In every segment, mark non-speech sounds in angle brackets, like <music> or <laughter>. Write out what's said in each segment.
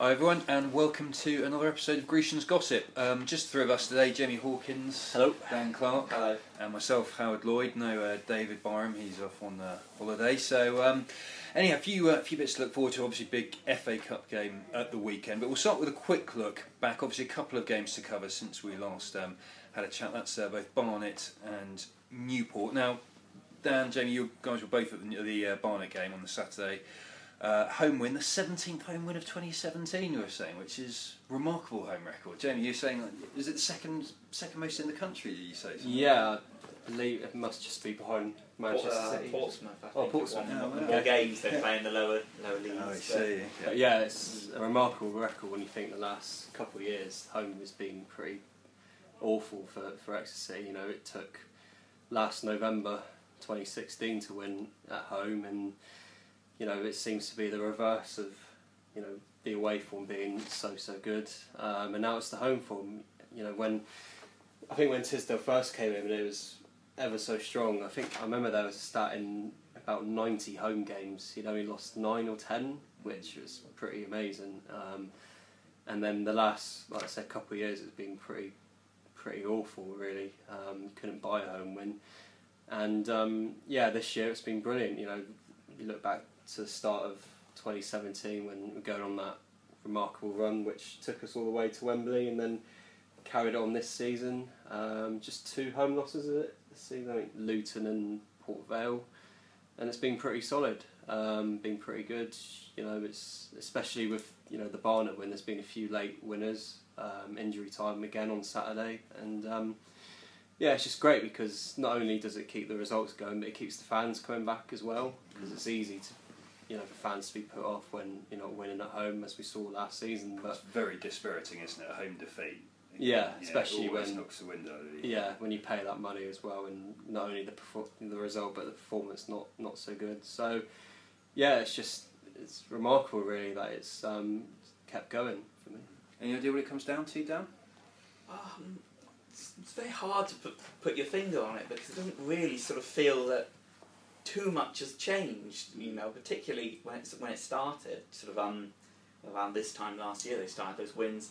Hi everyone, and welcome to another episode of Grecian's Gossip. Um, just three of us today: Jamie Hawkins, Hello. Dan Clark, Hello. and myself, Howard Lloyd. No, uh, David Byram, he's off on uh, holiday. So, um, anyhow, a few uh, few bits to look forward to. Obviously, big FA Cup game at the weekend, but we'll start with a quick look back. Obviously, a couple of games to cover since we last um, had a chat. That's uh, both Barnet and Newport. Now, Dan, Jamie, you guys were both at the, the uh, Barnet game on the Saturday. Uh, home win, the 17th home win of 2017, you were saying, which is remarkable home record. Jamie, you're saying, like, is it the second second most in the country, did you say? something? Yeah, I believe it must just be behind Manchester uh, City. Portsmouth, I think. Oh, Portsmouth. One, Oh, one wow. more games they play in the lower lower leagues. Oh, I but- see. But yeah, it's a remarkable record when you think the last couple of years home has been pretty awful for, for Exeter. You know, it took last November 2016 to win at home, and you know it seems to be the reverse of you know the away form being so so good, um, and now it's the home form. You know when I think when Tisdale first came in, and it was ever so strong. I think I remember there was a stat in about 90 home games. He'd only lost nine or ten, which was pretty amazing. Um, and then the last, like I said, couple of years, it's been pretty, pretty awful. Really, um, couldn't buy a home win. And um, yeah, this year it's been brilliant. You know, you look back to the start of 2017 when we're going on that remarkable run, which took us all the way to Wembley, and then carried on this season. Um, just two home losses it this season, I Luton and Port Vale, and it's been pretty solid. Um, been pretty good. You know, it's especially with you know the Barnet win. There's been a few late winners. Um, injury time again on Saturday, and um, yeah, it's just great because not only does it keep the results going, but it keeps the fans coming back as well. Because it's easy to, you know, for fans to be put off when you're not winning at home, as we saw last season. But That's very dispiriting, isn't it? A home defeat. Yeah, especially it when- knocks the wind out of. Yeah, when you pay that money as well, and not only the perfor- the result, but the performance not not so good. So, yeah, it's just it's remarkable, really, that it's um, kept going for me. Any idea what it comes down to, Dan? Um, it's, it's very hard to put, put your finger on it because it doesn't really sort of feel that too much has changed. You know, particularly when it's when it started, sort of um, around this time last year, they started those wins.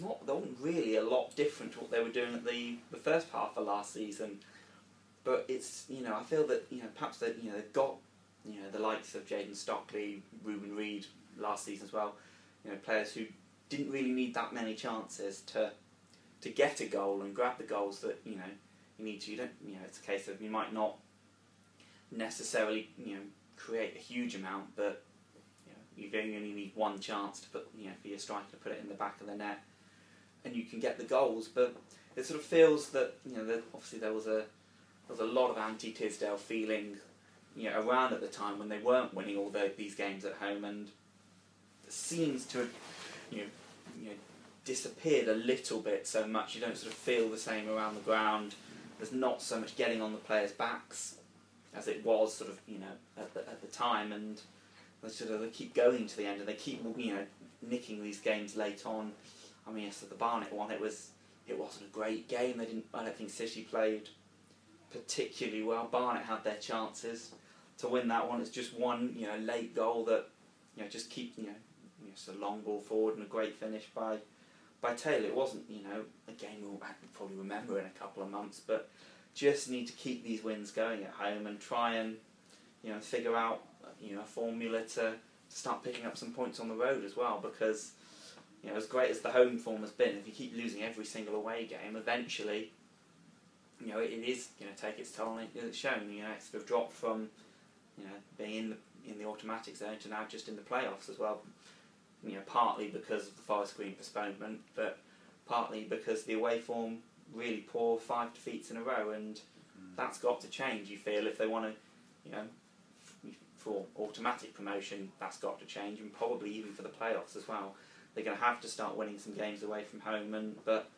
Not they weren't really a lot different to what they were doing at the the first half of last season. But it's you know I feel that you know perhaps that you know they've got you know the likes of Jayden Stockley, Reuben Reid last season as well. You know players who didn't really need that many chances to to get a goal and grab the goals that you know you need to. You don't you know it's a case of you might not necessarily you know create a huge amount, but you know you only need one chance to put you know for your striker to put it in the back of the net, and you can get the goals. But it sort of feels that you know that obviously there was a there was a lot of anti Tisdale feeling you know around at the time when they weren't winning all the, these games at home and it seems to have you know, you know disappeared a little bit so much. You don't sort of feel the same around the ground. There's not so much getting on the players backs as it was sort of you know at the, at the time and they sort of they keep going to the end and they keep you know nicking these games late on. I mean yes the Barnet one it was it wasn't a great game. They didn't I don't think City played particularly well. Barnet had their chances to win that one. It's just one you know late goal that you know just keep you know it's a long ball forward and a great finish by by Taylor. It wasn't, you know, a game we'll probably remember in a couple of months, but just need to keep these wins going at home and try and, you know, figure out, you know, a formula to, to start picking up some points on the road as well because, you know, as great as the home form has been, if you keep losing every single away game, eventually, you know, it, it is going to take its toll and it's shown, you know, it's sort of dropped from, you know, being in the, in the automatic zone to now just in the playoffs as well. You know, partly because of the Forest Green postponement, but partly because the away form really poor, five defeats in a row, and that's got to change. You feel if they want to, you know, for automatic promotion, that's got to change, and probably even for the playoffs as well. They're going to have to start winning some games away from home, and but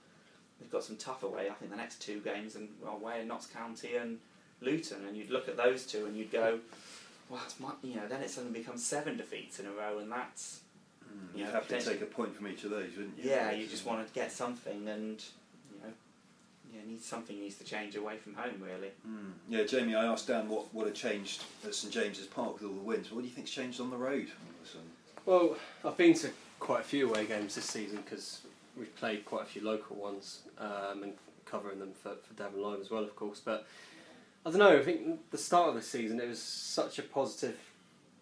they've got some tough away. I think the next two games and well, away in Notts County and Luton, and you'd look at those two and you'd go, well, it's my, you know, then it suddenly becomes seven defeats in a row, and that's Mm, You you'd know, have to take a point from each of those, wouldn't you? yeah, you just want to get something, and you yeah, need something needs to change away from home really. Mm. Yeah, Jamie, I asked Dan what, what had changed at St James's Park with all the wins. What do you think's changed on the road all of a sudden? Well, I've been to quite a few away games this season because we've played quite a few local ones um, and covering them for, for Devon Live as well, of course. But I don't know, I think the start of the season it was such a positive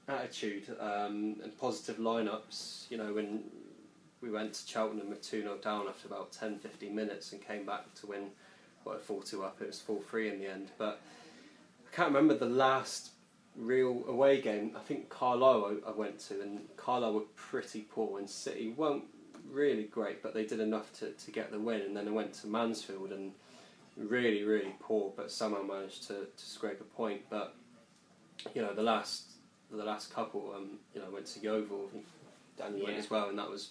attitude um, and positive lineups. You know, when we went to Cheltenham at 2 0 down after about 10 15 minutes and came back to win, what, 4 2 up, it was 4 3 in the end. But I can't remember the last real away game. I think Carlisle I, went to, and Carlisle were pretty poor, and City weren't really great, but they did enough to, to get the win. And then I went to Mansfield and really, really poor, but somehow managed to, to scrape a point. But you know, the last the last couple, um, you know, I went to Yeovil. Danny went as well, and that was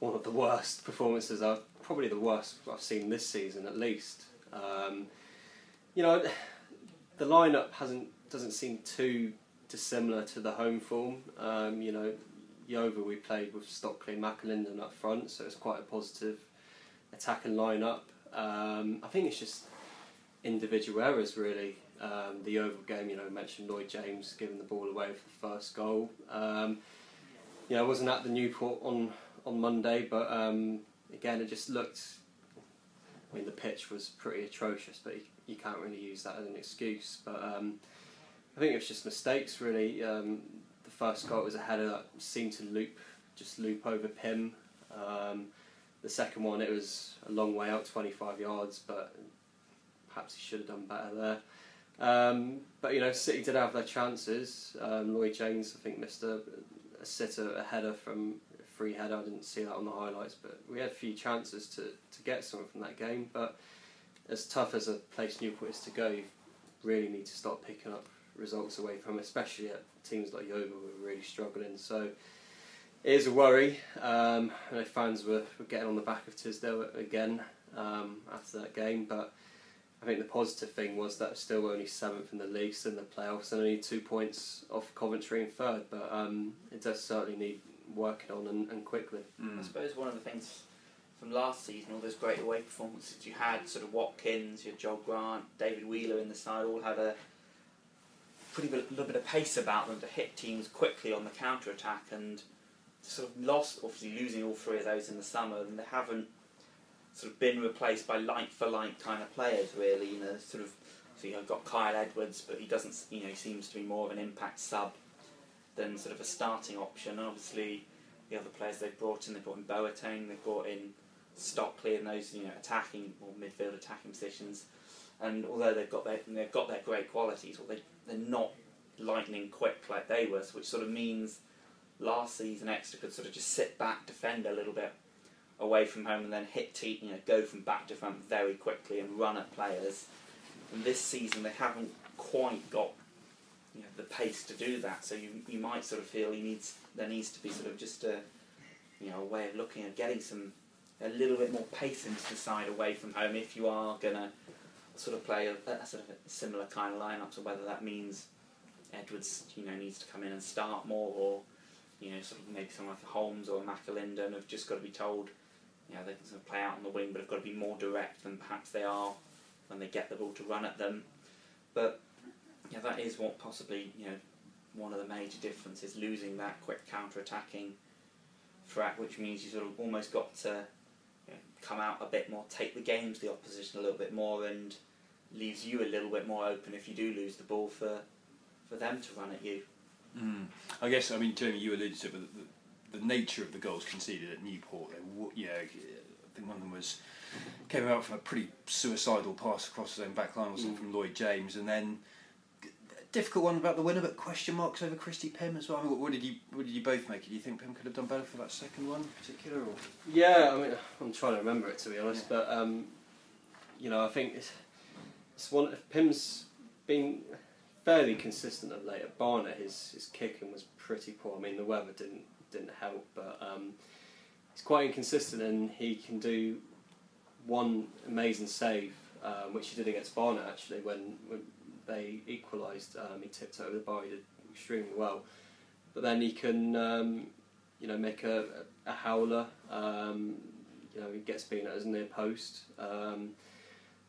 one of the worst performances I've probably the worst I've seen this season at least. Um, you know, the lineup hasn't doesn't seem too dissimilar to the home form. Um, you know, Yeovil we played with Stockley McAlinden up front, so it's quite a positive attacking lineup. Um, I think it's just individual errors really. Um, the Yeovil game, you know, mentioned Lloyd James giving the ball away for the first goal. Um, you know, I wasn't at the Newport on on Monday, but um, again, it just looked. I mean, the pitch was pretty atrocious, but you, you can't really use that as an excuse. But um, I think it was just mistakes, really. Um, the first goal was a header that seemed to loop, just loop over Pym. Um, the second one, it was a long way out, 25 yards, but perhaps he should have done better there. Um, but you know, City did have their chances. Um, Lloyd James, I think, missed a, a sitter, a header from free header. I didn't see that on the highlights, but we had a few chances to, to get something from that game. But as tough as a place Newport is to go, you really need to start picking up results away from, especially at teams like Yeovil who are really struggling. So it is a worry. Um, I know fans were, were getting on the back of Tisdale again um, after that game, but I think the positive thing was that still only seventh in the league, still in the playoffs, and only two points off Coventry in third. But um, it does certainly need working on and, and quickly. Mm. I suppose one of the things from last season, all those great away performances you had, sort of Watkins, your Joel Grant, David Wheeler in the side, all had a pretty bit, little bit of pace about them to hit teams quickly on the counter attack, and sort of lost, obviously losing all three of those in the summer, and they haven't sort of been replaced by like for like kind of players, really. You know, sort of. So you've got Kyle Edwards, but he doesn't. You know, he seems to be more of an impact sub than sort of a starting option. And obviously, the other players they've brought in, they brought in Boateng, they brought in Stockley and those you know attacking or midfield attacking positions. And although they've got their they've got their great qualities, well, they they're not lightning quick like they were, which sort of means last season Exeter could sort of just sit back, defend a little bit away from home, and then hit te- you know go from back to front very quickly and run at players. And this season they haven't quite got you know, the pace to do that. So you you might sort of feel he needs there needs to be sort of just a you know a way of looking at getting some a little bit more pace into the side away from home if you are gonna sort of play a, a sort of a similar kind of lineup. So whether that means Edwards you know needs to come in and start more, or you know sort of maybe someone like Holmes or McAlinden have just got to be told you know they can sort of play out on the wing, but have got to be more direct than perhaps they are when they get the ball to run at them. But yeah, that is what possibly you know one of the major differences losing that quick counter attacking threat, which means you sort of almost got to you know, come out a bit more, take the game to the opposition a little bit more, and leaves you a little bit more open if you do lose the ball for for them to run at you. Mm. I guess, I mean, Jamie, you alluded to it, but the, the nature of the goals conceded at Newport, they, w- yeah, I think one of them was came out from a pretty suicidal pass across his own back line, wasn't it, Mm. from Lloyd James, and then difficult one about the winner, but question marks over Christy Pym as well. I mean, what, what did you what did you both make? it? Do you think Pym could have done better for that second one, in particular? Or? Yeah, I mean, I'm trying to remember it to be honest, but um, you know, I think it's, it's one. Pym's been fairly consistent of late. At Barnet, his his kicking was pretty poor. I mean, the weather didn't didn't help, but um, he's quite inconsistent, and he can do one amazing save, um, which he did against Barnet actually when, when they equalised. Um, he tipped over the bar, he did extremely well. But then he can, um, you know, make a, a howler. Um, you know, he gets beaten at his near post. Um,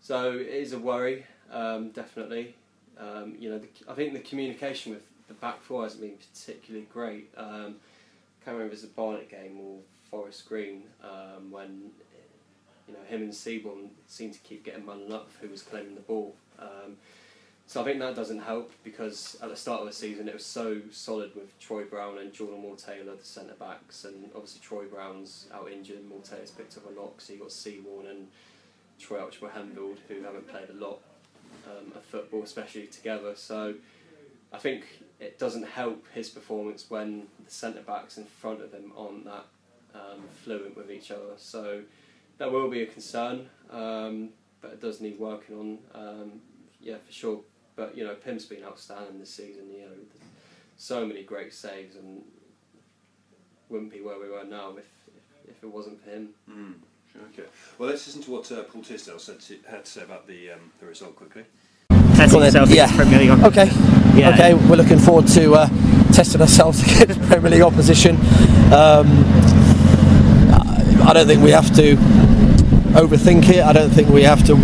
so it is a worry, um, definitely. Um, you know, the, I think the communication with the back four hasn't been particularly great. Um, can't remember if it was a Barnet game or Forest Green when you know him and Seaborne seemed to keep getting muddled up who was claiming the ball. Um, so I think that doesn't help because at the start of the season it was so solid with Troy Brown and Jordan Moore Taylor, the centre backs, and obviously Troy Brown's out injured, Moore Taylor's picked up a knock, so you've got Seaborne and Troy Archibald who haven't played a lot um, of football, especially together. So I think it doesn't help his performance when the centre backs in front of him aren't that um, fluent with each other. So that will be a concern, um, but it does need working on. Um, yeah, for sure. But you know, Pym's been outstanding this season. You know, so many great saves, and wouldn't be where we were now if if, if it wasn't for him. Mm. Okay. Well, let's listen to what uh, Paul Tisdale said to, had to say about the um, the result quickly. Testing Go on then. yourself Yeah. Premier League. Okay. Yeah. Okay. We're looking forward to uh, testing ourselves <laughs> against Premier League opposition. Um, I don't think we have to overthink it. I don't think we have to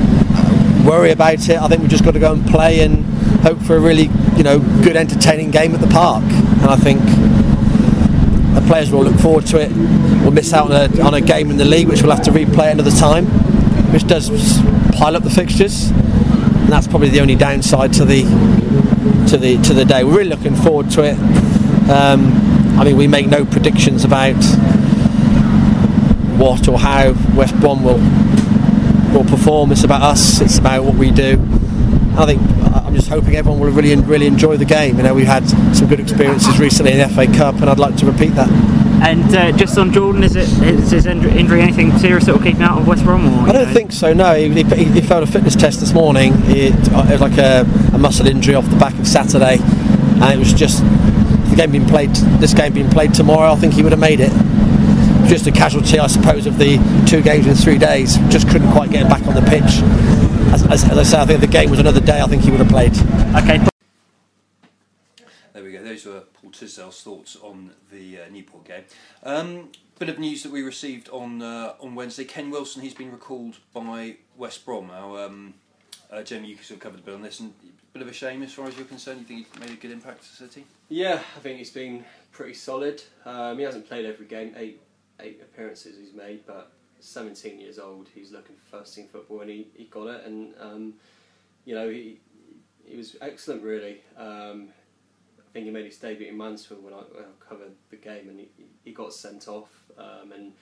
worry about it. I think we've just got to go and play and hope for a really, you know, good, entertaining game at the park. And I think the players will look forward to it. We'll miss out on a, on a game in the league, which we'll have to replay another time, which does pile up the fixtures. And that's probably the only downside to the to the to the day. We're really looking forward to it. Um, I mean, we make no predictions about what or how West Brom will will perform. It's about us. It's about what we do. I think I'm just hoping everyone will really really enjoy the game. You know, we've had some good experiences recently in the FA Cup, and I'd like to repeat that. And uh, just on Jordan, is it is his injury injury anything serious that will keep him out of West Brom? Or, I don't know? think so. No, he, he, he failed a fitness test this morning. It, it was like a, a muscle injury off the back of Saturday, and it was just the game being played. This game being played tomorrow, I think he would have made it. Just a casualty, I suppose, of the two games in three days. Just couldn't quite get him back on the pitch. As, as, as I say, I think if the game was another day, I think he would have played. Okay. There we go. Those were Paul Tisdale's thoughts on the uh, Newport game. Um, bit of news that we received on uh, on Wednesday. Kane Wilson, he's been recalled by West Brom. Now, um, uh, Jamie, you sort of covered a bit on this, and a bit of a shame as far as you're concerned. You think he made a good impact to the City? Yeah, I think he's been pretty solid. Um, he hasn't played every game, eight eight appearances he's made, but 17 years old, he's looking for first team football, and he, he got it. And um, you know, he he was excellent, really. Um, I think he made his debut in Mansfield when I, when I covered the game, and he, he got sent off. Um, and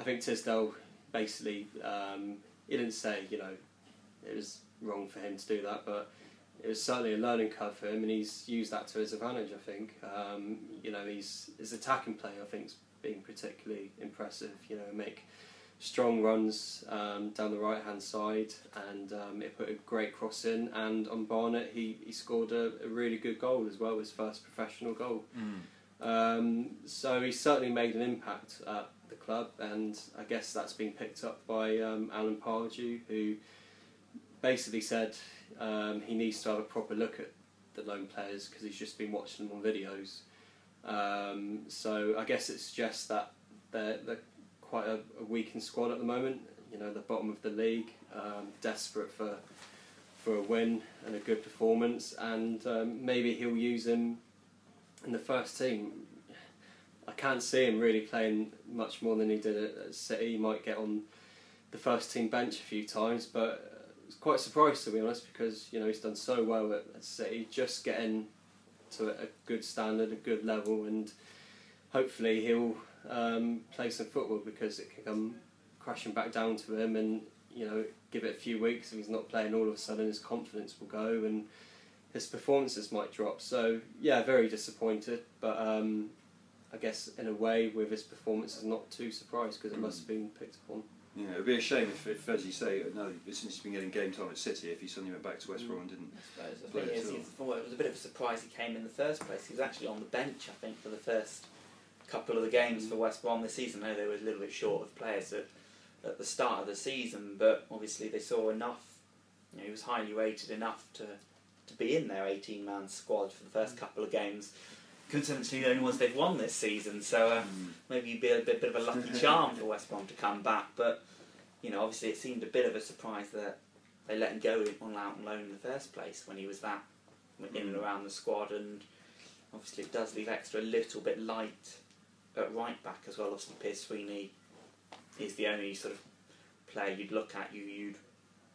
I think Tisdale basically um, he didn't say you know it was wrong for him to do that, but it was certainly a learning curve for him, and he's used that to his advantage. I think um, you know he's his attacking play. I think's been particularly impressive. You know, make strong runs um, down the right hand side, and um, it put a great cross in. And on Barnet, he, he scored a, a really good goal as well, his first professional goal. Um, so he certainly made an impact at the club, and I guess that's been picked up by um, Alan Pardew, who basically said um, he needs to have a proper look at the loan players because he's just been watching them on videos. Um, so I guess it suggests that they're, they're quite a, a weakened squad at the moment. You know, the bottom of the league, um, desperate for for a win and a good performance, and um, maybe he'll use him in the first team. I can't see him really playing much more than he did at, City. He might get on the first team bench a few times, but was quite surprised to be honest because you know he's done so well at City. Just getting to a, good standard, a good level, and hopefully he'll um, play some football because it can come crashing back down to him and you know give it a few weeks if he's not playing all of a sudden his confidence will go and his performances might drop. So yeah very disappointed but um, I guess in a way with his performances not too surprised because it must have been picked up on You know, it'd be a shame if, if as you say, no, since he's been getting game time at City, if he suddenly went back to West Brom and didn't. I suppose. The Play thing at is, all. well, it was a bit of a surprise he came in the first place. He was actually on the bench, I think, for the first couple of the games for West Brom this season. I know they were a little bit short of players at, at the start of the season, but obviously they saw enough. You know, he was highly rated enough to, to be in their 18-man squad for the first mm. couple of games. Considerably the only ones they've won this season, so uh, maybe you'd be a bit, bit of a lucky <laughs> charm for West Brom to come back. But you know, obviously it seemed a bit of a surprise that they let him go on out on loan in the first place when he was that in and around the squad, and obviously it does leave extra a little bit light at right back as well. Obviously, Pierce Sweeney is the only sort of player you'd look at you you'd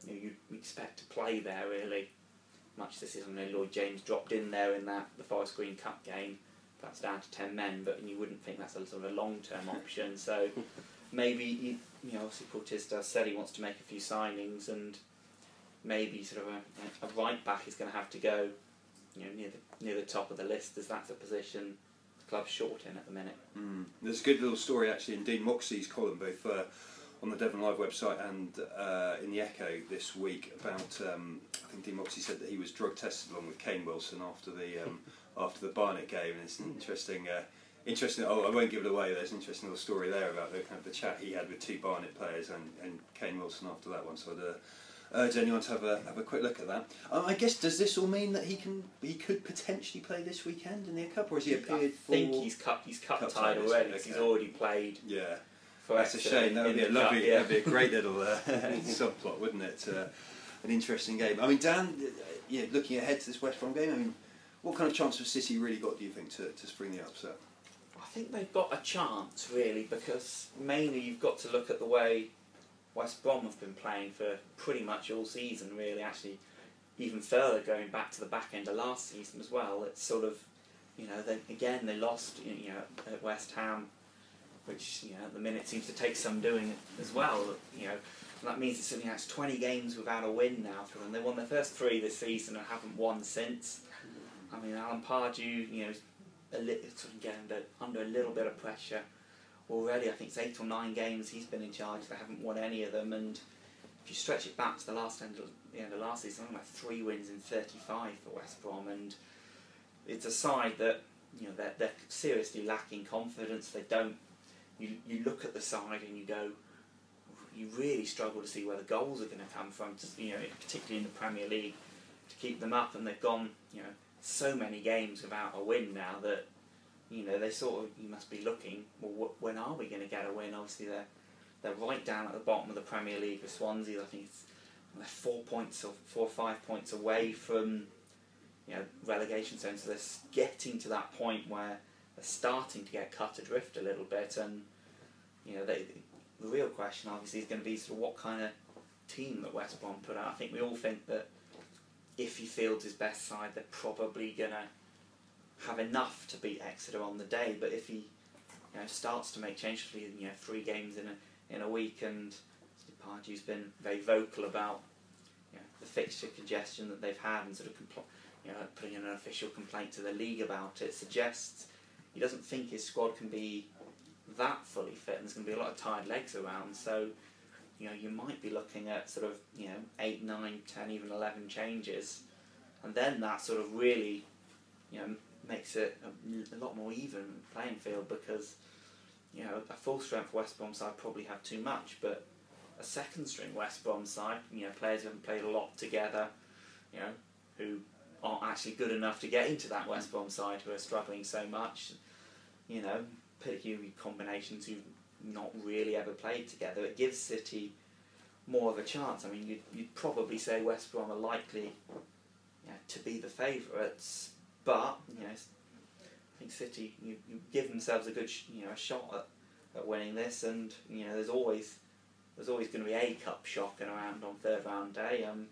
you know, you'd expect to play there really. Much this is, I know Lloyd James dropped in there in that the Forest Green Cup game. That's down to ten men, but you wouldn't think that's a sort of a long term <laughs> option. So maybe you, you know, obviously Paul Tisdale said he wants to make a few signings, and maybe sort of a, a right back is going to have to go, you know, near the near the top of the list, as that's a position the club's short in at the minute. Mm. There's a good little story actually in Dean Moxey's column, both uh, on the Devon Live website and uh, in the Echo this week about. Um, I think Dean Moxey said that he was drug tested along with Kane Wilson after the um, <laughs> after the Barnet game, and it's an interesting. Uh, Interesting. Oh, I won't give it away. There's an interesting little story there about the kind of the chat he had with two Barnet players and, and Kane Wilson after that one. So I'd uh, urge anyone to have a have a quick look at that. Um, I guess does this all mean that he can he could potentially play this weekend in the Cup, or has he appeared I think he's cup he's cup, Cup tied already. isn't He's already played Yeah. For That's a shame. That would be a lovely, yeah. that'd be a great little uh, <laughs> subplot, wouldn't it? Uh, an interesting game. I mean, Dan, uh, yeah, looking ahead to this West Brom game, I mean, what kind of chance have City really got? Do you think to, to spring the upset? I think they've got a chance really because mainly you've got to look at the way West Brom have been playing for pretty much all season. Really, actually, even further going back to the back end of last season as well. It's sort of, you know, they, again they lost you know at West Ham, which you know at the minute seems to take some doing as well. You know. That means it's, know, it's 20 games without a win now for them. They won their first three this season and haven't won since. I mean, Alan Pardew, you know, a little, sort of getting under, a little bit of pressure already. I think it's eight or nine games he's been in charge. They haven't won any of them, and if you stretch it back to the last end of the end of last season, something like three wins in thirty-five for West Brom, and it's a side that you know they're, they're seriously lacking confidence. They don't. You you look at the side and you go. You really struggle to see where the goals are going to come from. To, you know, particularly in the Premier League, to keep them up, and they've gone. You know, so many games without a win now that you know they sort of you must be looking well wh- when are we going to get a win obviously they're they're right down at the bottom of the Premier League with Swansea I think it's they're four points or four or five points away from you know relegation zone so they're getting to that point where they're starting to get cut adrift a little bit and you know they the real question obviously is going to be sort of what kind of team that West Brom put out I think we all think that if he fields his best side, they're probably gonna have enough to beat Exeter on the day. But if he, you know, starts to make changes, you know, three games in a in a week, and Pardew's been very vocal about you know, the fixture congestion that they've had, and sort of compl- you know, putting in an official complaint to the league about it, suggests he doesn't think his squad can be that fully fit, and there's going to be a lot of tired legs around. So you know, you might be looking at sort of, you know, 8, 9, 10, even 11 changes. And then that sort of really, you know, makes it a, a lot more even playing field because, you know, a full strength West Brom side probably have too much, but a second string West Brom side, you know, players who haven't played a lot together, you know, who aren't actually good enough to get into that West Brom side who are struggling so much, you know, particularly combinations who've not really ever played together. It gives City more of a chance. I mean, you'd, you'd probably say West Brom are likely to be the favourites, but you know, I think City you, you give themselves a good sh- you know a shot at, at winning this, and you know there's always there's always going to be a cup shocking around on third round day. Um,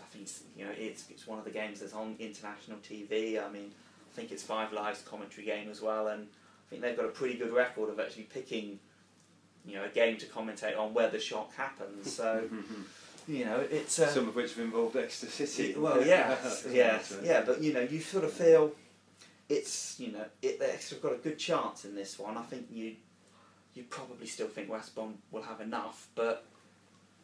I think it's, you know it's it's one of the games that's on international TV. I mean, I think it's Five Live's commentary game as well, and I think they've got a pretty good record of actually picking you know a game to commentate on where the shock happens. So <laughs> you know it's uh, Some of which have involved Exeter City. well, yes, yes, yeah, <laughs> but you know, you sort of feel it's you know, it, the Exeter have got a good chance in this one. I think you, you probably still think West Brom will have enough, but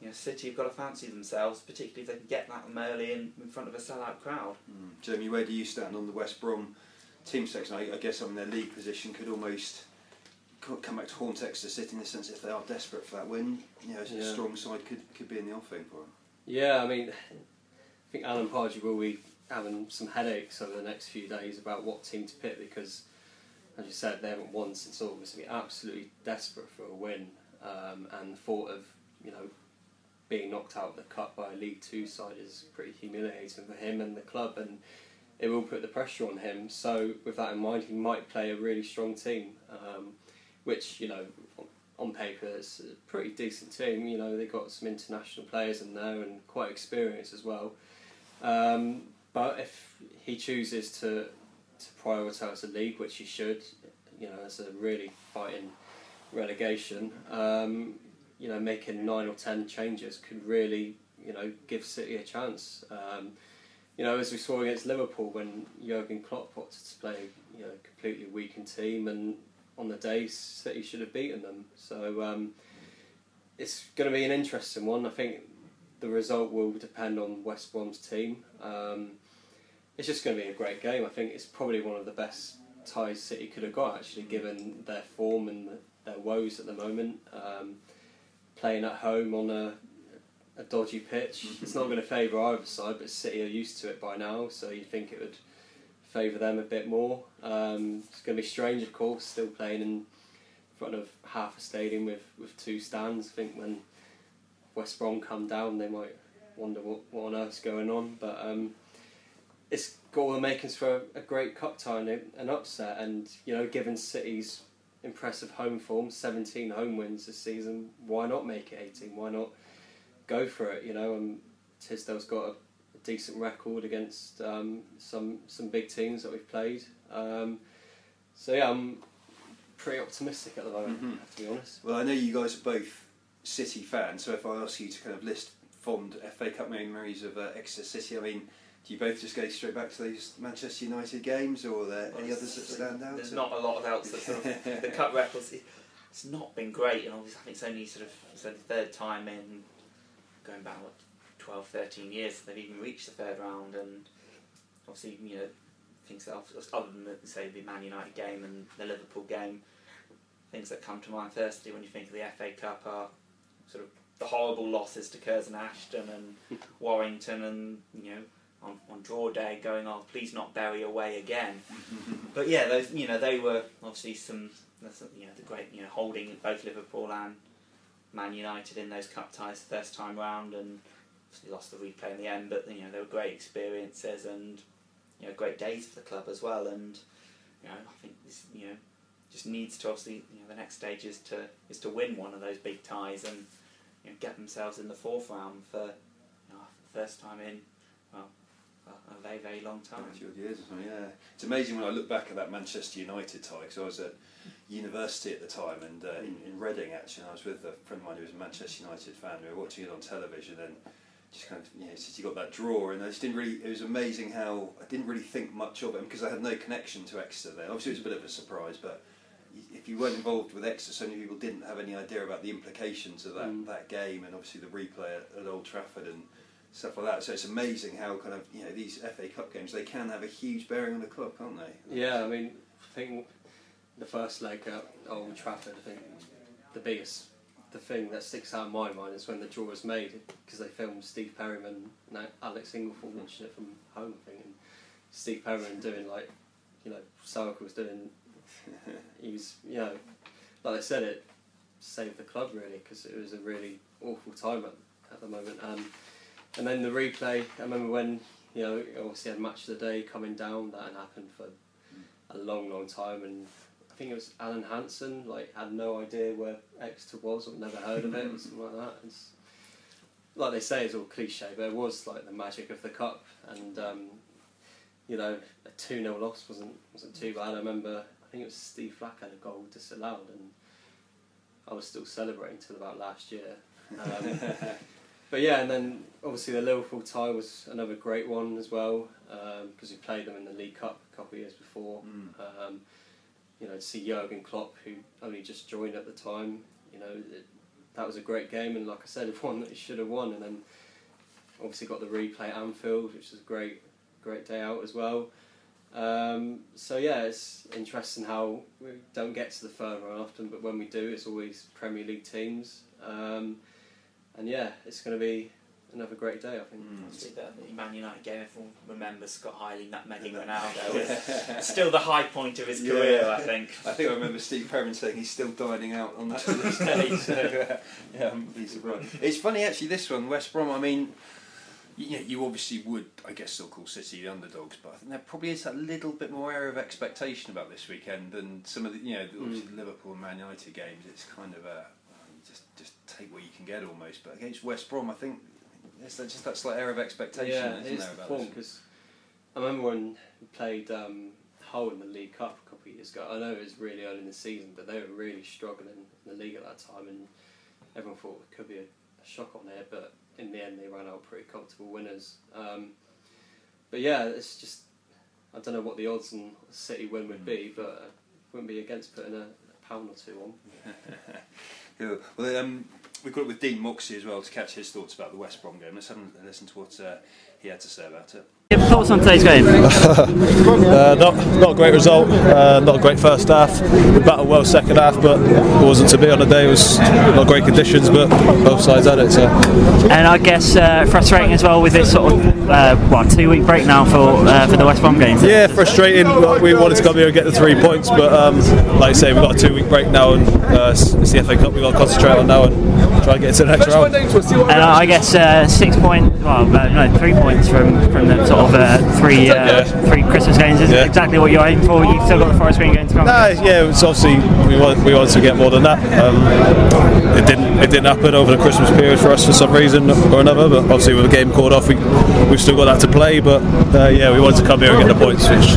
you know, City have got to fancy themselves, particularly if they can get that early in, in front of a sellout crowd. Mm. Jamie, where do you stand on the West Brom team section? I, I guess on their league position could almost come back to haunt Exeter City in the sense if they are desperate for that win, you know, a strong side could, could be in the offing for them. Yeah, I mean, I think Alan Pardew will be having some headaches over the next few days about what team to pick because, as you said, they haven't won since August. They're absolutely desperate for a win, um, and the thought of you know being knocked out of the cup by a League Two side is pretty humiliating for him and the club, and it will put the pressure on him. So, with that in mind, he might play a really strong team, um, which you know on- paper it's a pretty decent team. You know they've got some international players in there and quite experienced as well. Um, but if he chooses to to prioritise the league, which he should, you know, as a really fighting relegation, um, you know, making nine or ten changes could really, you know, give City a chance. Um, you know, as we saw against Liverpool when Jurgen Klopp wanted to play, you know, completely weakened team, and on the day City should have beaten them. So um, it's going to be an interesting one. I think the result will depend on West Brom's team. Um, it's just going to be a great game. I think it's probably one of the best ties City could have got, actually, given their form and their woes at the moment. Um, playing at home on a, a dodgy pitch, it's not going to favour either side, but City are used to it by now, so you think it would favour them a bit more. Um, it's going to be strange, of course, still playing in front of half a stadium with, with two stands. I think when West Brom come down, they might wonder what, what on earth's going on. But um, it's got all the makings for a, a great cup tie and an upset. And you know, given City's impressive home form, 17 home wins this season, why not make it 18? Why not go for it? You know, and Tisdale's got a, a decent record against um, some some big teams that we've played. Um, so yeah, I'm pretty optimistic at the moment. Mhm. Have to be honest. Well, I know you guys are both City fans, so if I ask you to kind of list fond FA Cup memories of uh, Exeter City, I mean, do you both just go straight back to those Manchester United games, or are there any others that stand out? There's not a lot of else that sort of <laughs> the cup records. it- It's not been great, and obviously I think it's only sort of it's only the third time in going back what 12, 13 years they've even reached the third round, and obviously you know things that other than say the Man United game and the Liverpool game, things that come to mind firstly when you think of the FA Cup are sort of the horrible losses to Curzon Ashton and <laughs> Warrington, and you know on, on draw day going off, please not bury away again. But yeah, those you know they were obviously some you know the great you know holding both Liverpool and Man United in those cup ties the first time round, and obviously lost the replay in the end. But you know they were great experiences and you know great days for the club as well. And you know I think this you know just needs to obviously you know the next stage is to is to win one of those big ties and you know get themselves in the fourth round for you know the first time in well a, very very long time. 90 odd years or something, yeah. It's amazing when I look back at that Manchester United tie, because I was at university at the time and uh, in, in Reading actually, and I was with a friend of mine who was a Manchester United fan. We were watching it on television and just kind of, you know, since you got that draw, and I just didn't really, it was amazing how I didn't really think much of it because I had no connection to Exeter then. Obviously, it was a bit of a surprise, but if you weren't involved with Exeter, so many people didn't have any idea about the implications of that, Mm. that game and obviously the replay at, at Old Trafford and stuff like that. So it's amazing how kind of you know these FA Cup games they can have a huge bearing on the club, can't they? Yeah, I mean, I think the first leg at Old Trafford, I think the biggest, the thing that sticks out in my mind is when the draw was made because they filmed Steve Perryman and Alex Inglethorpe watching it from home, I think, and Steve Perryman doing like, you know, Sark was doing, <laughs> he was, you know, like they said, it saved the club really because it was a really awful time at, at the moment. Um, and then the replay, I remember when, you know, obviously had match of the day coming down, that had happened for a long, long time, and I think it was Alan Hansen. Like had no idea where Exeter was, or never heard of it, or <laughs> something like that. It's, like they say, it's all cliche, but it was like the magic of the cup, and um, you know, a two 0 loss wasn't wasn't too bad. I remember, I think it was Steve Flack had a goal disallowed, and I was still celebrating till about last year. <laughs> Um, but yeah, and then obviously the Liverpool tie was another great one as well because we played them in the League Cup a couple of years before. Mm. Um, you know, to see Jurgen Klopp, who only just joined at the time, you know, it, that was a great game, and like I said, <laughs> one that he should have won, and then obviously got the replay at Anfield, which was a great, great day out as well. Um, so yeah, it's interesting how we don't get to the third round often, but when we do, it's always Premier League teams. And yeah, it's going to be another great day, I think. Obviously, the Man United game, everyone remembers Scott Hiley nutmegging Ronaldo. <laughs> It's still the high point of his Yeah. career, I think. I think I remember Steve Perrin saying he's still dining out on that to this day. So uh, yeah, I wouldn't surprised. It's funny actually. This one, West Brom. I mean, you, you obviously would, I guess, still call City the underdogs, but I think there probably is a little bit more air of expectation about this weekend than some of the, you know, obviously the Liverpool and Man United games. It's kind of a just just take what you can get almost. But against West Brom, I think it's that- just that slight air of expectation, yeah, isn't it is there? the about form because I remember when we played um, Hull in the League Cup a couple of years ago. I know it was really early in the season, but they were really struggling in the league at that time, and everyone thought it could be a, a shock on there. But in the end, they ran out pretty comfortable winners. Um, but yeah, it's just I don't know what the odds on City win would be, but uh, wouldn't be against putting a, a pound or two on. <laughs> Cool. Well, um, we got it with Dean Moxey as well to catch his thoughts about the West Brom game. Let's have a listen to what uh, he had to say about it. Your thoughts on today's game? <laughs> Uh, not not a great result, uh, not a great first half. We battled well second half, but it wasn't to be on the day. It was not great conditions, but both sides had it. So And I guess uh, frustrating as well with this sort of uh, what two week break now for uh, for the West Brom games. yeah, frustrating. But We wanted to come here and get the three points, but um, like I say, we've got a two week break now, and uh, it's it's the FA Cup we've got to concentrate on now and try and get to the next round. And I guess uh, six point, well, uh, no, three points from from the sort of <laughs> uh, three uh, Yeah. three Christmas games is Yeah. exactly what you're aiming for. You've still got the Forest Green game to come. Yeah, it's obviously we want we wanted to get more than that. Um, it didn't it didn't happen over the Christmas period for us for some reason or another. But obviously with the game called off, we we've still got that to play. But uh, yeah, we wanted to come here and get the points, which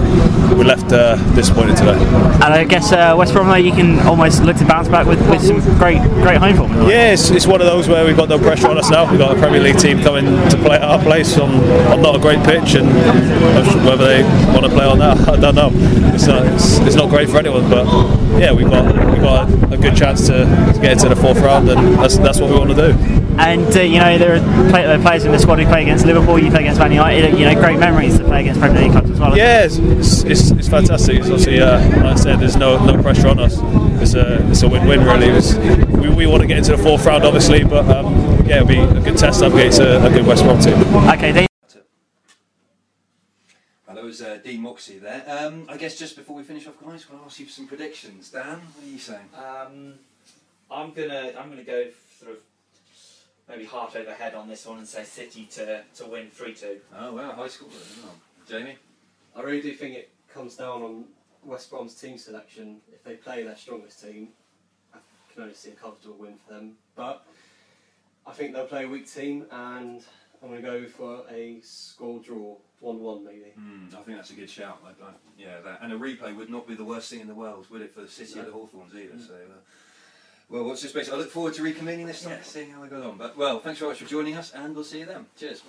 we left uh, disappointed today. And I guess uh, West Brom, you can almost look to bounce back with, with some great great home form. Yeah, it's, it's one of those where we've got no pressure on us now. We've got a Premier League team coming to play at our place on, on not a great pitch, and whether they want to play on that, <laughs> I don't know. It's not it's, it's not great for anyone, but yeah, we've got we've got a, a good chance to, to get into the fourth round, and that's that's what we want to do. And uh, you know there are play, uh, players in the squad who play against Liverpool, you play against Man United. You know, great memories to play against Premier League clubs as well. Yeah, it's, it's, it's, fantastic. It's obviously, uh, like I said, there's no no pressure on us. It's a it's a win-win really. It's, we, we want to get into the fourth round, obviously, but um, yeah, it'll be a good test up against a, a good West Brom team. Okay, Dean. Well, that was uh, Dean Moxey there. Um, I guess just before we finish off, guys, I'll ask you for some predictions. Dan, what are you saying? Um, I'm gonna I'm gonna go sort of maybe heart over head on this one and say City to, to win three two. Oh wow, high score. as well. Jamie. I really do think it comes down on West Brom's team selection. If they play their strongest team, I can only see a comfortable win for them. But I think they'll play a weak team, and I'm going to go for a score draw, one-one maybe. Mm, I think that's a good shout. I, I, yeah, that, and a replay would not be the worst thing in the world, would it, for the City or the Hawthorns either? So, uh, well, what's your space? I look forward to reconvening this Yeah, seeing how we got on. But well, thanks very much for joining us, and we'll see you then. Cheers.